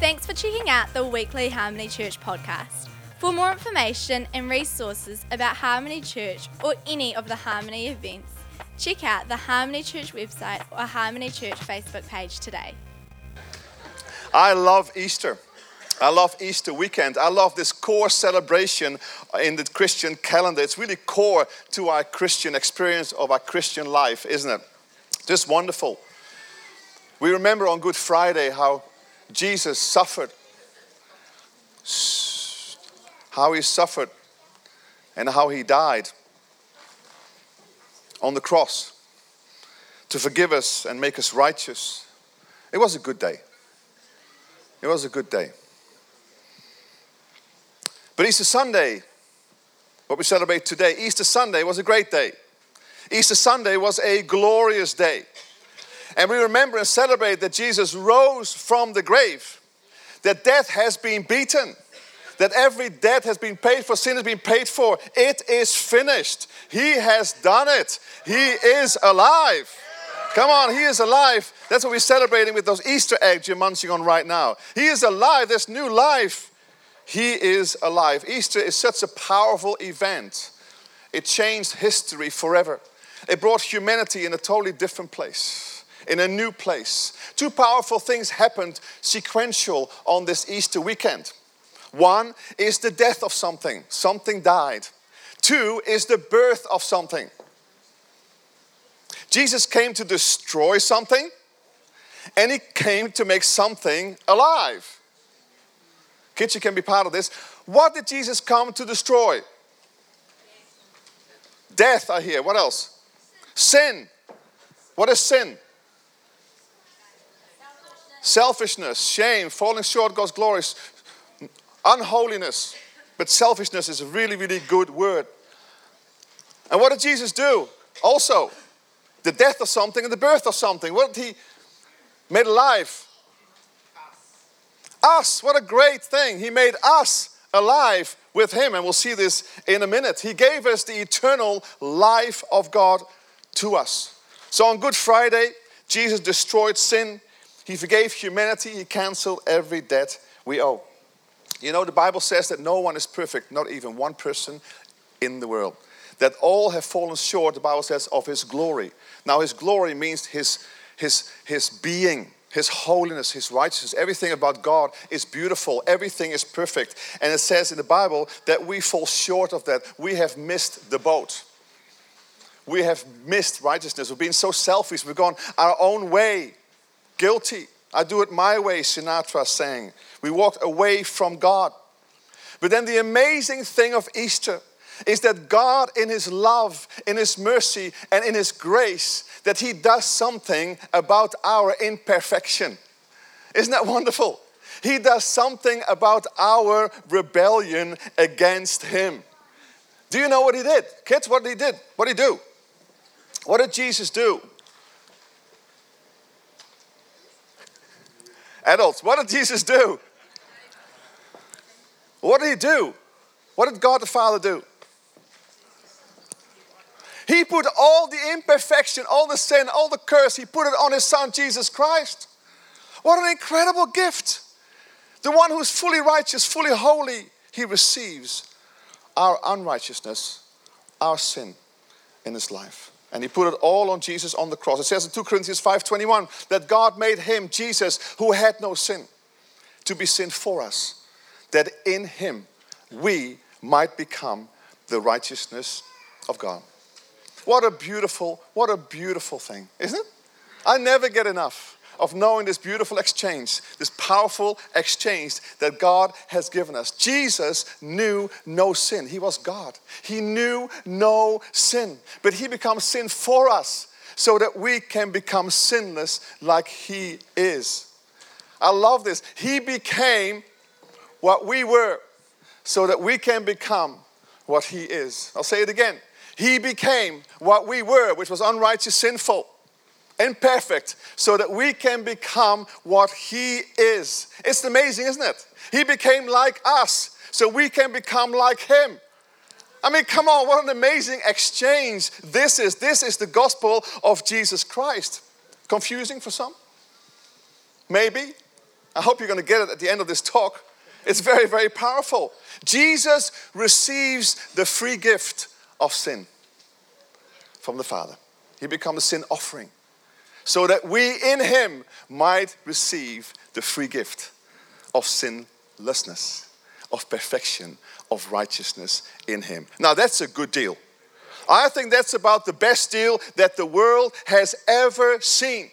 Thanks for checking out the weekly Harmony Church podcast. For more information and resources about Harmony Church or any of the Harmony events, check out the Harmony Church website or Harmony Church Facebook page today. I love Easter. I love Easter weekend. I love this core celebration in the Christian calendar. It's really core to our Christian experience of our Christian life, isn't it? Just wonderful. We remember on Good Friday how Jesus suffered, how he suffered, and how he died on the cross to forgive us and make us righteous. It was a good day. It was a good day. But Easter Sunday, what we celebrate today, Easter Sunday was a great day. Easter Sunday was a glorious day. And we remember and celebrate that Jesus rose from the grave, that death has been beaten, that every debt has been paid for, sin has been paid for. It is finished. He has done it. He is alive. Come on, He is alive. That's what we're celebrating with those Easter eggs you're munching on right now. He is alive. There's new life. He is alive. Easter is such a powerful event. It changed history forever. It brought humanity in a totally different place, in a new place. Two powerful things happened sequential on this Easter weekend. One is the death of something, something died. Two is the birth of something. Jesus came to destroy something, and he came to make something alive. Kids, you can be part of this. What did Jesus come to destroy? Death, I hear. What else? Sin. What is sin? Selfishness, shame, falling short God's glory, unholiness. But selfishness is a really, really good word. And what did Jesus do? Also, the death of something and the birth of something. What did he made alive? Us, what a great thing. He made us alive with Him, and we'll see this in a minute. He gave us the eternal life of God to us. So on Good Friday, Jesus destroyed sin, He forgave humanity, He canceled every debt we owe. You know, the Bible says that no one is perfect, not even one person in the world. That all have fallen short, the Bible says, of His glory. Now, His glory means His, his, his being his holiness, His righteousness, everything about God is beautiful, everything is perfect. And it says in the Bible that we fall short of that. We have missed the boat. We have missed righteousness. We've been so selfish, we've gone our own way. Guilty. I do it my way, Sinatra sang. We walked away from God. But then the amazing thing of Easter is that God, in His love, in His mercy, and in His grace, that He does something about our imperfection. Isn't that wonderful? He does something about our rebellion against Him. Do you know what He did? Kids, what did He did? What did He do? What did Jesus do? Adults, what did Jesus do? What did He do? What did God the Father do? He put all the imperfection, all the sin, all the curse, He put it on His Son, Jesus Christ. What an incredible gift. The one who's fully righteous, fully holy, He receives our unrighteousness, our sin in His life. And he put it all on Jesus on the cross. It says in 2 Corinthians 5:21 that God made him, Jesus, who had no sin, to be sin for us, that in him we might become the righteousness of God. What a beautiful, what a beautiful thing, isn't it? I never get enough of knowing this beautiful exchange, this powerful exchange that God has given us. Jesus knew no sin. He was God. He knew no sin, but He becomes sin for us so that we can become sinless like He is. I love this. He became what we were so that we can become what He is. I'll say it again. He became what we were, which was unrighteous, sinful, imperfect, so that we can become what He is. It's amazing, isn't it? He became like us, so we can become like Him. I mean, come on, what an amazing exchange this is. This is the gospel of Jesus Christ. Confusing for some? Maybe. I hope you're going to get it at the end of this talk. It's very, very powerful. Jesus receives the free gift of sin from the Father. He becomes a sin offering so that we in Him might receive the free gift of sinlessness, of perfection, of righteousness in Him. Now, that's a good deal. I think that's about the best deal that the world has ever seen.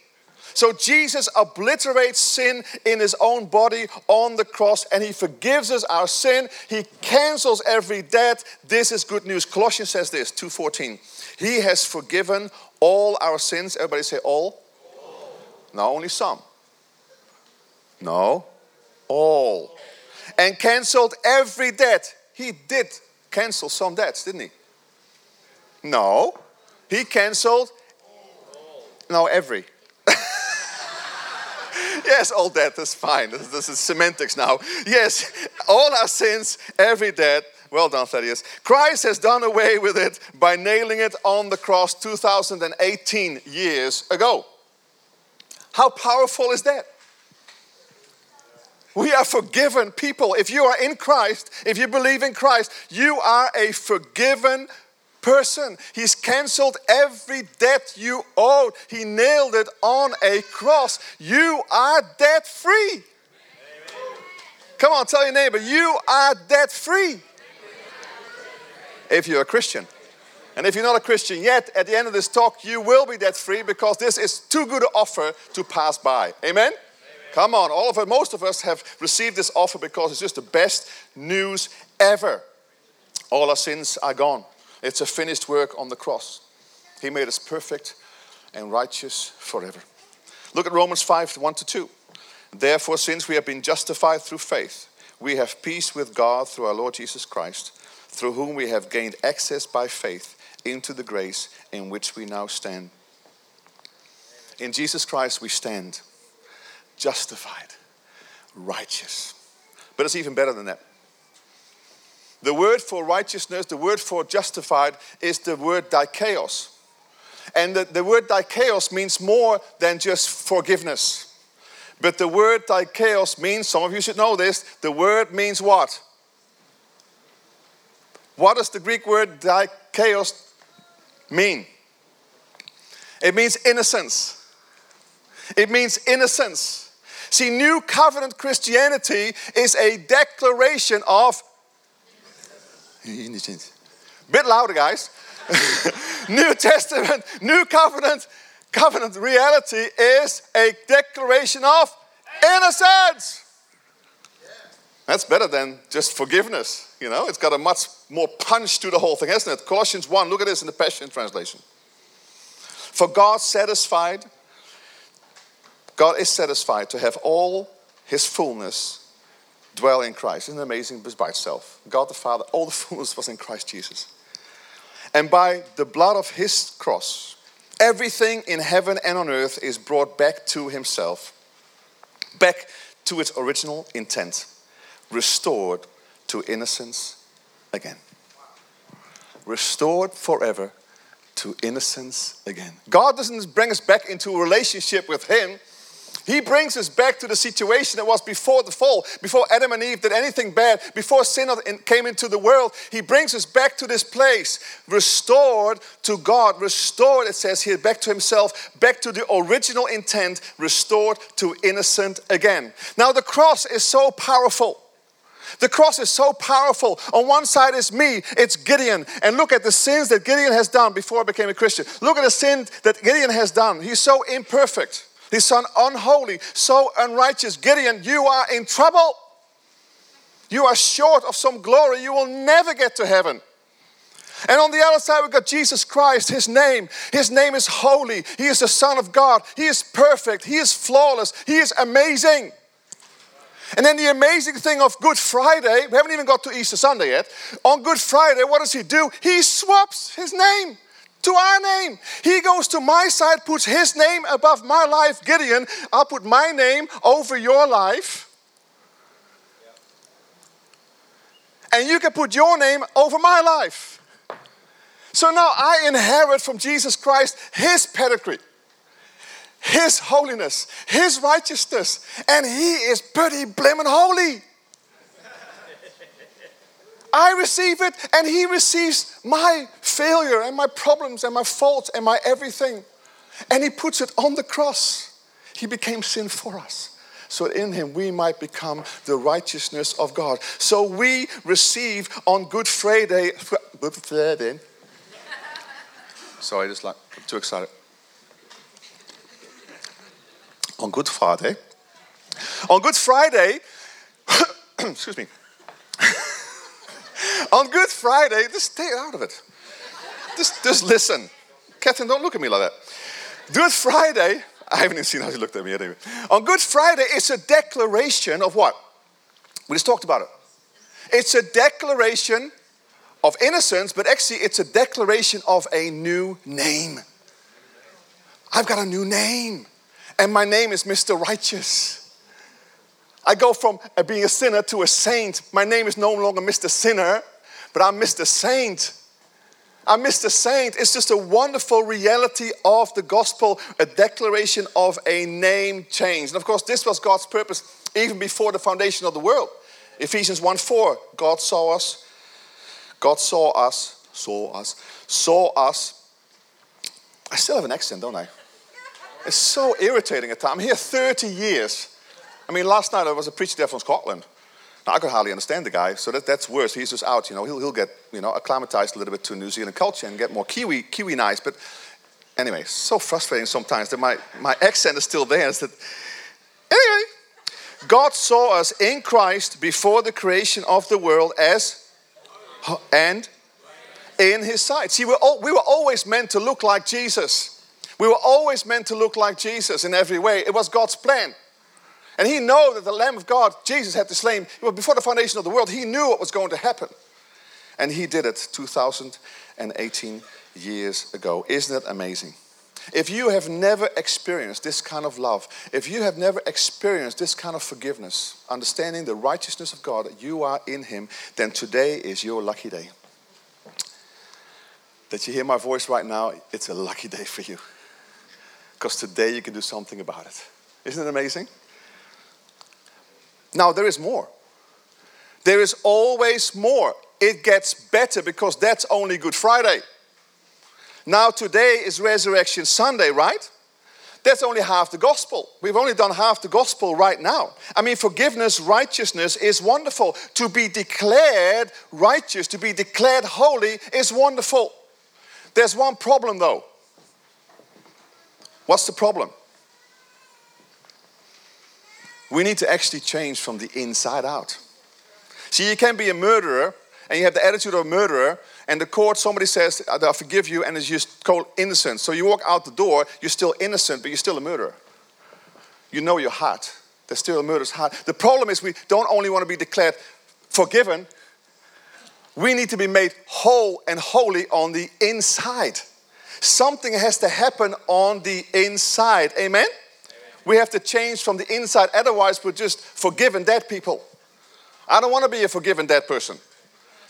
So Jesus obliterates sin in his own body on the cross and he forgives us our sin. He cancels every debt. This is good news. Colossians says this, 2:14. He has forgiven all our sins. Everybody say all. all. No, only some. No, all. And canceled every debt. He did cancel some debts, didn't he? No. He canceled no every. yes, all debt is fine. This, is semantics now. Yes, all our sins, every debt. Well done, Thaddeus. Christ has done away with it by nailing it on the cross 2018 years ago. How powerful is that? We are forgiven people. If you are in Christ, if you believe in Christ, you are a forgiven person. He's canceled every debt you owed. He nailed it on a cross. You are debt free. Come on, tell your neighbor, you are debt free. If you're a Christian. And if you're not a Christian yet, at the end of this talk, you will be debt free because this is too good an offer to pass by. Amen? Amen? Come on, all of us, most of us have received this offer because it's just the best news ever. All our sins are gone. It's a finished work on the cross. He made us perfect and righteous forever. Look at Romans 5 1 to 2. Therefore, since we have been justified through faith, we have peace with God through our Lord Jesus Christ, through whom we have gained access by faith into the grace in which we now stand. In Jesus Christ, we stand justified, righteous. But it's even better than that. The word for righteousness, the word for justified, is the word dikaios. And the, the word dikaios means more than just forgiveness. But the word dikaios means, some of you should know this, the word means what? What does the Greek word dikaios mean? It means innocence. It means innocence. See, New Covenant Christianity is a declaration of innocence. Bit louder, guys. New Testament, New Covenant, covenant reality is a declaration of innocence. That's better than just forgiveness. You know, it's got a much more punch to the whole thing, hasn't it? Colossians 1, look at this in the Passion Translation. For God satisfied, God is satisfied to have all his fullness dwell in Christ. Isn't amazing by itself? God the Father, all the fullness was in Christ Jesus. And by the blood of his cross, everything in heaven and on earth is brought back to himself, back to its original intent, restored to innocence again. Restored forever to innocence again. God doesn't bring us back into a relationship with him he brings us back to the situation that was before the fall, before Adam and Eve did anything bad, before sin came into the world. He brings us back to this place, restored to God, restored, it says here, back to Himself, back to the original intent, restored to innocent again. Now, the cross is so powerful. The cross is so powerful. On one side is me, it's Gideon. And look at the sins that Gideon has done before I became a Christian. Look at the sin that Gideon has done. He's so imperfect his son unholy, so unrighteous. Gideon, you are in trouble. You are short of some glory. You will never get to heaven. And on the other side, we've got Jesus Christ, His name. His name is holy. He is the Son of God. He is perfect. He is flawless. He is amazing. And then the amazing thing of Good Friday, we haven't even got to Easter Sunday yet. On Good Friday, what does He do? He swaps His name to our name. He goes to my side, puts his name above my life. Gideon, I'll put my name over your life. And you can put your name over my life. So now I inherit from Jesus Christ his pedigree. His holiness, His righteousness, and He is pretty blimmin' holy. I receive it, and He receives my failure and my problems and my faults and my everything. And He puts it on the cross. He became sin for us. So in Him we might become the righteousness of God. So we receive on Good Friday. Sorry, just like I'm too excited. On Good Friday. On Good Friday, excuse me. On Good Friday, just stay out of it. Just, just listen. Catherine, don't look at me like that. Good Friday, I haven't even seen how she looked at me anyway. On Good Friday, it's a declaration of what? We just talked about it. It's a declaration of innocence, but actually, it's a declaration of a new name. I've got a new name, and my name is Mr. Righteous. I go from being a sinner to a saint. My name is no longer Mr. Sinner, but I'm Mr. Saint. I'm Mr. Saint. It's just a wonderful reality of the gospel, a declaration of a name change. And of course, this was God's purpose even before the foundation of the world. Ephesians 1 4, God saw us, God saw us, saw us, saw us. I still have an accent, don't I? It's so irritating at times. I'm here 30 years. I mean, last night I was a preacher there from Scotland. Now, I could hardly understand the guy, so that, that's worse. He's just out, you know. He'll, he'll get, you know, acclimatized a little bit to New Zealand culture and get more Kiwi, Kiwi nice. But anyway, so frustrating sometimes that my, my accent is still there. That, anyway, God saw us in Christ before the creation of the world as and in his sight. See, we're all, we were always meant to look like Jesus. We were always meant to look like Jesus in every way. It was God's plan. And he knew that the Lamb of God, Jesus, had to slay Well, before the foundation of the world, he knew what was going to happen. And he did it 2018 years ago. Isn't it amazing? If you have never experienced this kind of love, if you have never experienced this kind of forgiveness, understanding the righteousness of God, that you are in Him, then today is your lucky day. That you hear my voice right now, it's a lucky day for you. Because today you can do something about it. Isn't it amazing? Now, there is more. There is always more. It gets better because that's only Good Friday. Now, today is Resurrection Sunday, right? That's only half the gospel. We've only done half the gospel right now. I mean, forgiveness, righteousness is wonderful. To be declared righteous, to be declared holy is wonderful. There's one problem though. What's the problem? We need to actually change from the inside out. See, you can be a murderer and you have the attitude of a murderer, and the court, somebody says, I forgive you, and it's just called innocent. So you walk out the door, you're still innocent, but you're still a murderer. You know your heart. There's still a murderer's heart. The problem is we don't only want to be declared forgiven, we need to be made whole and holy on the inside. Something has to happen on the inside. Amen? Amen? We have to change from the inside, otherwise, we're just forgiven dead people. I don't want to be a forgiven dead person.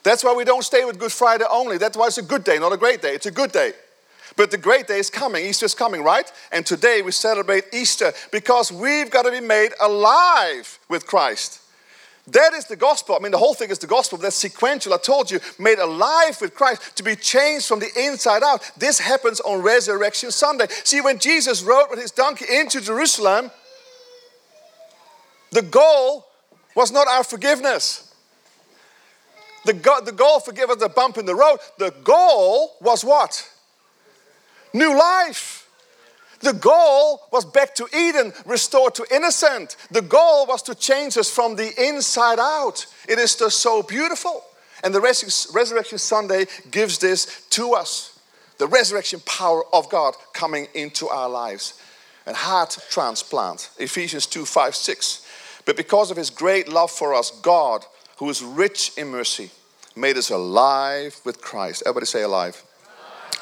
That's why we don't stay with Good Friday only. That's why it's a good day, not a great day. It's a good day. But the great day is coming. Easter's coming, right? And today we celebrate Easter because we've got to be made alive with Christ. That is the gospel. I mean, the whole thing is the gospel. That's sequential. I told you, made alive with Christ, to be changed from the inside out. This happens on Resurrection Sunday. See, when Jesus rode with his donkey into Jerusalem, the goal was not our forgiveness. The, go- the goal, forgive us the bump in the road, the goal was what? New life. The goal was back to Eden, restored to innocent. The goal was to change us from the inside out. It is just so beautiful. And the Resurrection Sunday gives this to us the resurrection power of God coming into our lives. And heart transplant, Ephesians 2 5 6. But because of his great love for us, God, who is rich in mercy, made us alive with Christ. Everybody say alive.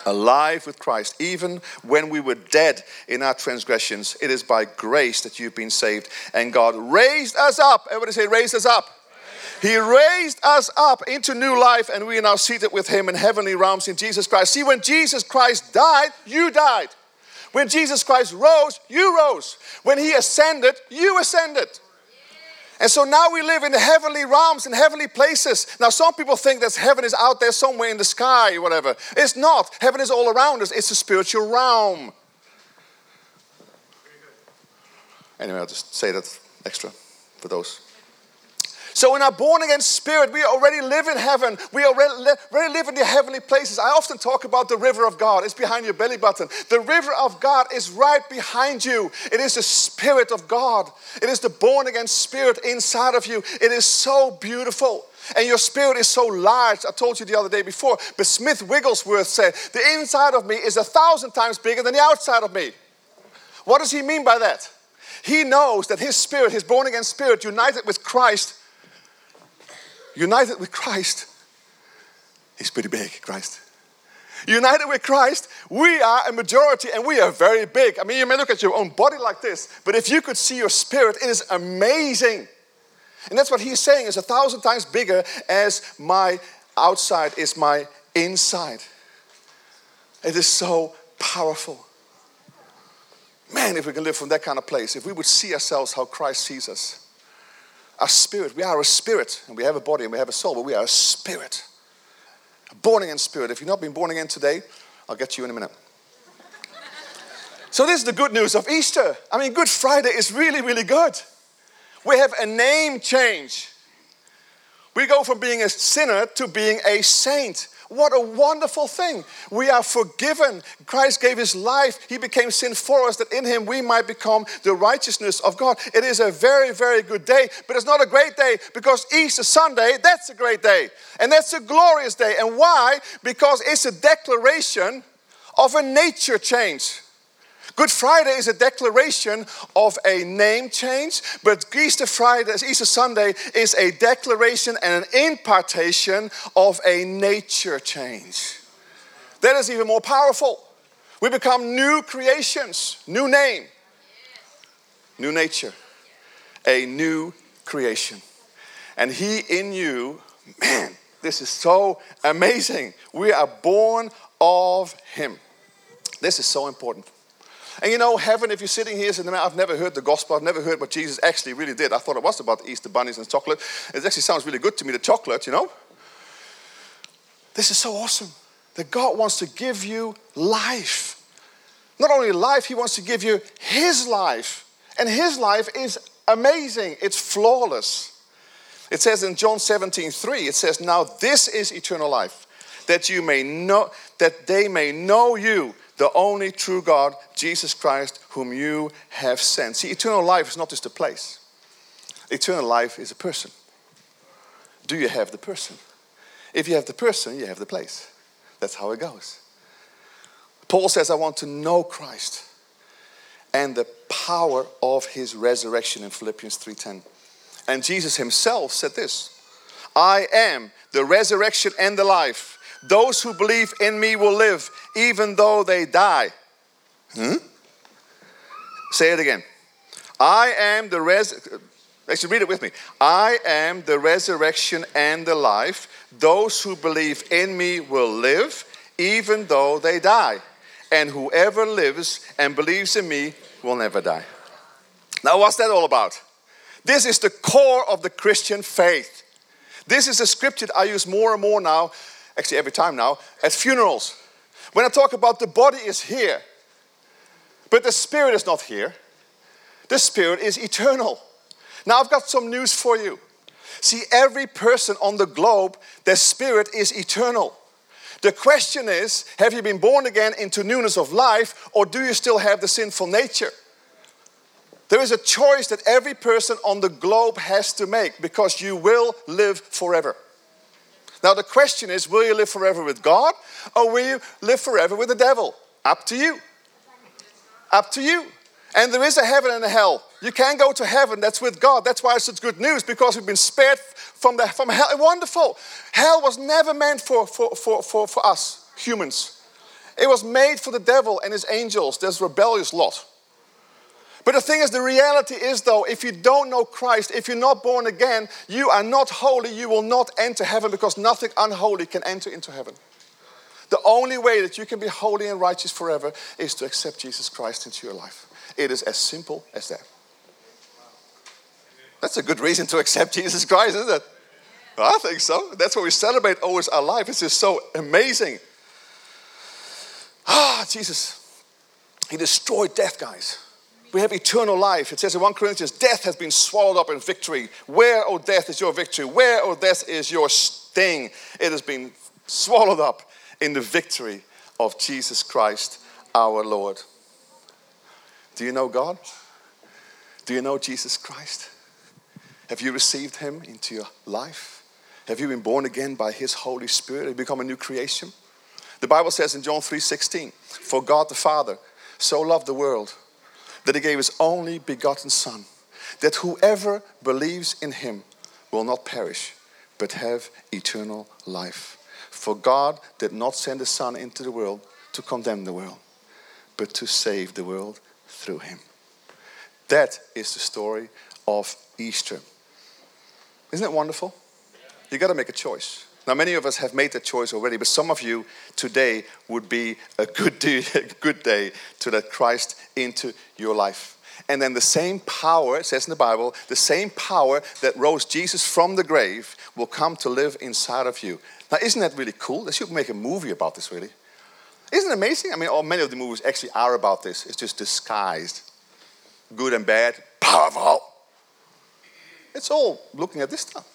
Alive with Christ, even when we were dead in our transgressions, it is by grace that you've been saved. And God raised us up. Everybody say, raised us up. He raised us up into new life, and we are now seated with Him in heavenly realms in Jesus Christ. See, when Jesus Christ died, you died. When Jesus Christ rose, you rose. When he ascended, you ascended. And so now we live in heavenly realms, in heavenly places. Now, some people think that heaven is out there somewhere in the sky, or whatever. It's not. Heaven is all around us, it's a spiritual realm. Anyway, I'll just say that extra for those. So, in our born again spirit, we already live in heaven. We already, live in the heavenly places. I often talk about the river of God. It's behind your belly button. The river of God is right behind you. It is the spirit of God. It is the born again spirit inside of you. It is so beautiful. And your spirit is so large. I told you the other day before, but Smith Wigglesworth said, The inside of me is a thousand times bigger than the outside of me. What does he mean by that? He knows that his spirit, his born again spirit, united with Christ, united with Christ, is pretty big, Christ. United with Christ, we are a majority and we are very big. I mean, you may look at your own body like this, but if you could see your spirit, it is amazing. And that's what he's saying is a thousand times bigger as my outside is my inside. It is so powerful. Man, if we can live from that kind of place, if we would see ourselves how Christ sees us. Our spirit, we are a spirit, and we have a body and we have a soul, but we are a spirit. A born again spirit. If you've not been born again today, I'll get you in a minute. so, this is the good news of Easter. I mean, Good Friday is really, really good. We have a name change. We go from being a sinner to being a saint. What a wonderful thing. We are forgiven. Christ gave his life. He became sin for us that in him we might become the righteousness of God. It is a very, very good day, but it's not a great day because Easter Sunday, that's a great day. And that's a glorious day. And why? Because it's a declaration of a nature change. Good Friday is a declaration of a name change, but Easter Friday, Easter Sunday is a declaration and an impartation of a nature change. That is even more powerful. We become new creations, new name, new nature, a new creation. And He in you, man, this is so amazing. We are born of Him. This is so important. And you know, heaven, if you're sitting here saying, I've never heard the gospel, I've never heard what Jesus actually really did. I thought it was about Easter bunnies and chocolate. It actually sounds really good to me, the chocolate, you know. This is so awesome that God wants to give you life. Not only life, He wants to give you His life. And His life is amazing, it's flawless. It says in John 17, 3, it says, Now this is eternal life, that you may know that they may know you, the only true God, Jesus Christ, whom you have sent. See, eternal life is not just a place, eternal life is a person. Do you have the person? If you have the person, you have the place. That's how it goes. Paul says, I want to know Christ and the power of his resurrection in Philippians 3:10. And Jesus himself said this, I am the resurrection and the life. Those who believe in me will live even though they die. Hmm? Say it again. I am the res. Actually, read it with me. I am the resurrection and the life. Those who believe in me will live even though they die. And whoever lives and believes in me will never die. Now, what's that all about? This is the core of the Christian faith. This is a scripture I use more and more now actually every time now, at funerals. When I talk about the body is here, but the spirit is not here. The spirit is eternal. Now I've got some news for you. See, every person on the globe, their spirit is eternal. The question is have you been born again into newness of life, or do you still have the sinful nature? There is a choice that every person on the globe has to make because you will live forever. Now, the question is will you live forever with God or will you live forever with the devil? Up to you. Up to you. And there is a heaven and a hell. You can go to heaven, that's with God. That's why it's such good news because we've been spared from, the, from hell. Wonderful. Hell was never meant for, for, for, for, for us, humans. It was made for the devil and his angels, this rebellious lot. But the thing is, the reality is, though, if you don't know Christ, if you're not born again, you are not holy, you will not enter heaven because nothing unholy can enter into heaven. The only way that you can be holy and righteous forever is to accept Jesus Christ into your life. It is as simple as that. That's a good reason to accept Jesus Christ, isn't it? I think so. That's what we celebrate always our life. It's just so amazing. Ah, Jesus. He destroyed death, guys. We have eternal life. It says in 1 Corinthians, death has been swallowed up in victory. Where, O oh, death, is your victory? Where, O oh, death, is your sting? It has been swallowed up in the victory of Jesus Christ our Lord. Do you know God? Do you know Jesus Christ? Have you received Him into your life? Have you been born again by His Holy Spirit? Have you become a new creation? The Bible says in John 3:16, "For God the Father so loved the world that He gave His only begotten Son, that whoever believes in Him will not perish, but have eternal life." For God did not send His Son into the world to condemn the world, but to save the world through Him. That is the story of Easter. Isn't it wonderful? You got to make a choice. Now, many of us have made that choice already, but some of you today would be a good day, good day to let Christ into your life. And then the same power, it says in the Bible, the same power that rose Jesus from the grave will come to live inside of you. Now, isn't that really cool? They should make a movie about this, really. Isn't it amazing? I mean, all, many of the movies actually are about this. It's just disguised. Good and bad, powerful. It's all looking at this stuff.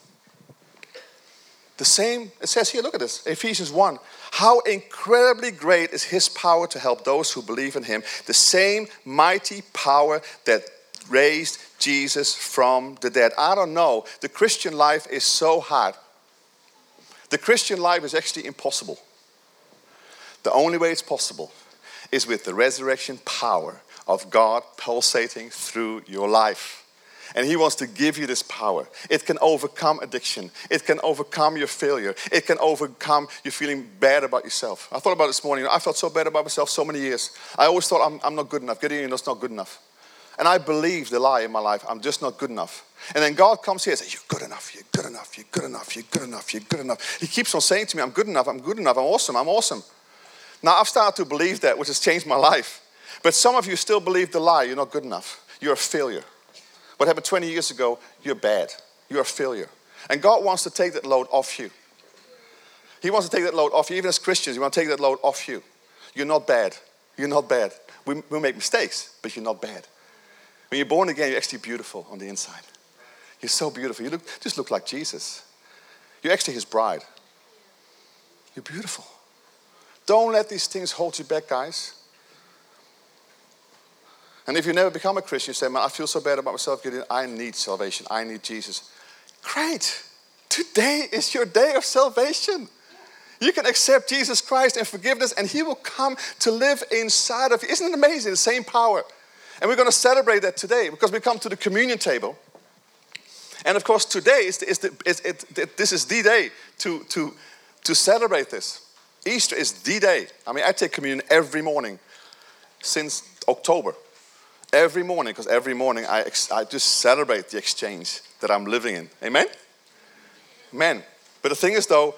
The same, it says here, look at this, Ephesians 1. How incredibly great is his power to help those who believe in him. The same mighty power that raised Jesus from the dead. I don't know. The Christian life is so hard. The Christian life is actually impossible. The only way it's possible is with the resurrection power of God pulsating through your life. And He wants to give you this power. It can overcome addiction. It can overcome your failure. It can overcome you feeling bad about yourself. I thought about this morning. I felt so bad about myself so many years. I always thought I'm, I'm not good enough. Gideon is not good enough. And I believed the lie in my life. I'm just not good enough. And then God comes here and says, You're good enough. You're good enough. You're good enough. You're good enough. You're good enough. He keeps on saying to me, I'm good enough. I'm good enough. I'm awesome. I'm awesome. Now I've started to believe that, which has changed my life. But some of you still believe the lie. You're not good enough. You're a failure. What happened 20 years ago, you're bad. You're a failure. And God wants to take that load off you. He wants to take that load off you. Even as Christians, He wants to take that load off you. You're not bad. You're not bad. We, we make mistakes, but you're not bad. When you're born again, you're actually beautiful on the inside. You're so beautiful. You look, just look like Jesus. You're actually His bride. You're beautiful. Don't let these things hold you back, guys. And if you never become a Christian, you say, Man, I feel so bad about myself. I need salvation. I need Jesus. Great. Today is your day of salvation. You can accept Jesus Christ and forgiveness, and He will come to live inside of you. Isn't it amazing? The same power. And we're going to celebrate that today because we come to the communion table. And of course, today is, the, is, the, is it, it, this is the day to, to, to celebrate this. Easter is the day. I mean, I take communion every morning since October every morning because every morning I, ex- I just celebrate the exchange that I'm living in. Amen? Amen. But the thing is, though,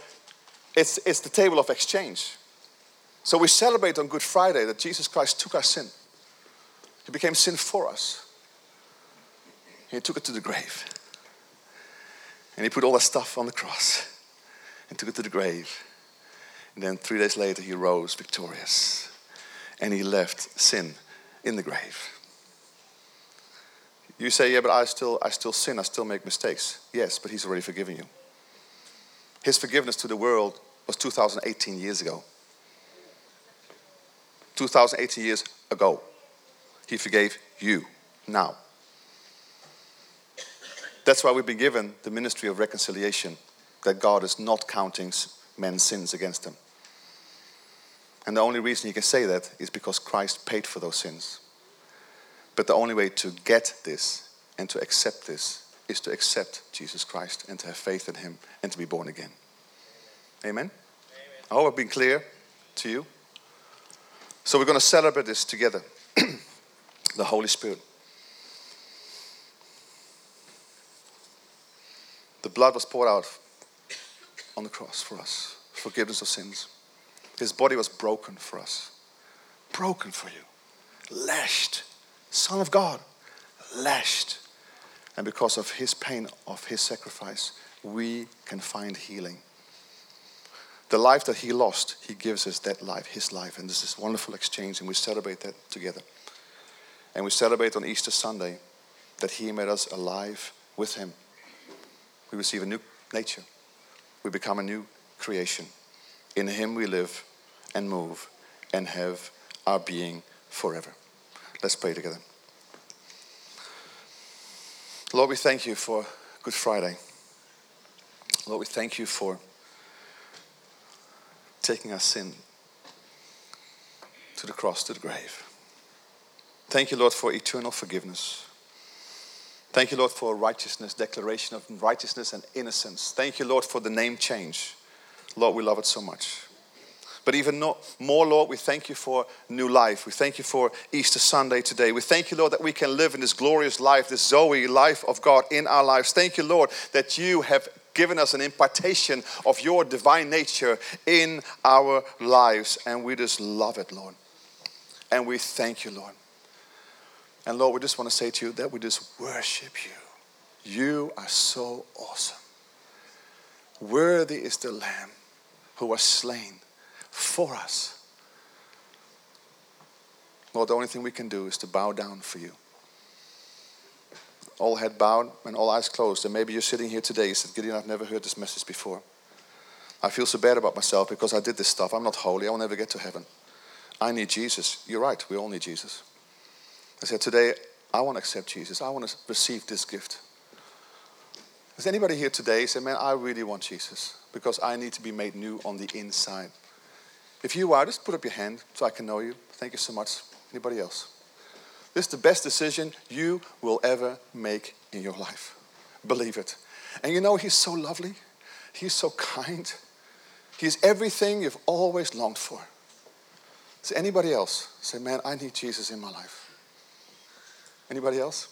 it's, it's the table of exchange. So we celebrate on Good Friday that Jesus Christ took our sin. He became sin for us. He took it to the grave. And he put all that stuff on the cross and took it to the grave. And then three days later, he rose victorious. And he left sin in the grave. You say, yeah, but I still, I still sin, I still make mistakes. Yes, but He's already forgiven you. His forgiveness to the world was 2018 years ago. 2018 years ago. He forgave you now. That's why we've been given the ministry of reconciliation, that God is not counting men's sins against them. And the only reason you can say that is because Christ paid for those sins. But the only way to get this and to accept this is to accept Jesus Christ and to have faith in Him and to be born again. Amen? Amen. I hope I've been clear to you. So we're going to celebrate this together the Holy Spirit. The blood was poured out on the cross for us, forgiveness of sins. His body was broken for us. Broken for you. Lashed. Son of God. Lashed. And because of his pain, of his sacrifice, we can find healing. The life that he lost, he gives us that life, his life. And this is wonderful exchange, and we celebrate that together. And we celebrate on Easter Sunday that he made us alive with him. We receive a new nature, we become a new creation. In him we live and move and have our being forever. Let's pray together. Lord, we thank you for Good Friday. Lord, we thank you for taking our sin to the cross, to the grave. Thank you, Lord, for eternal forgiveness. Thank you, Lord, for righteousness, declaration of righteousness and innocence. Thank you, Lord, for the name change. Lord, we love it so much. But even more, Lord, we thank you for new life. We thank you for Easter Sunday today. We thank you, Lord, that we can live in this glorious life, this Zoe life of God in our lives. Thank you, Lord, that you have given us an impartation of your divine nature in our lives. And we just love it, Lord. And we thank you, Lord. And Lord, we just want to say to you that we just worship you. You are so awesome. Worthy is the Lamb who was slain for us. Lord, the only thing we can do is to bow down for you. All head bowed and all eyes closed. And maybe you're sitting here today. You said, Gideon, I've never heard this message before. I feel so bad about myself because I did this stuff. I'm not holy. I will never get to heaven. I need Jesus. You're right. We all need Jesus. I said, Today, I want to accept Jesus. I want to receive this gift. Is anybody here today say, Man, I really want Jesus because I need to be made new on the inside? If you are, just put up your hand so I can know you. Thank you so much. Anybody else? This is the best decision you will ever make in your life. Believe it. And you know, He's so lovely, He's so kind, He's everything you've always longed for. Is anybody else say, Man, I need Jesus in my life? Anybody else?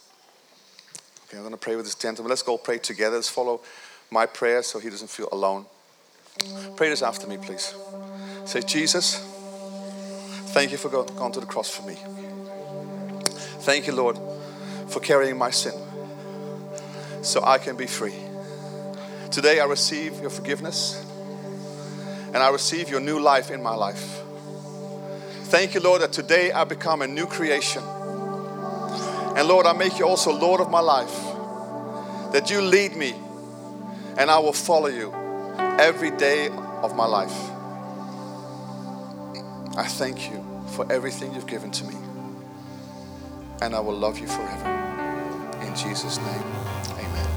Okay, I'm going to pray with this gentleman. Let's go pray together. Let's follow my prayer so he doesn't feel alone. Pray this after me, please. Say, Jesus, thank you for going to the cross for me. Thank you, Lord, for carrying my sin so I can be free. Today I receive your forgiveness and I receive your new life in my life. Thank you, Lord, that today I become a new creation. And Lord, I make you also Lord of my life. That you lead me and I will follow you every day of my life. I thank you for everything you've given to me. And I will love you forever. In Jesus' name, amen.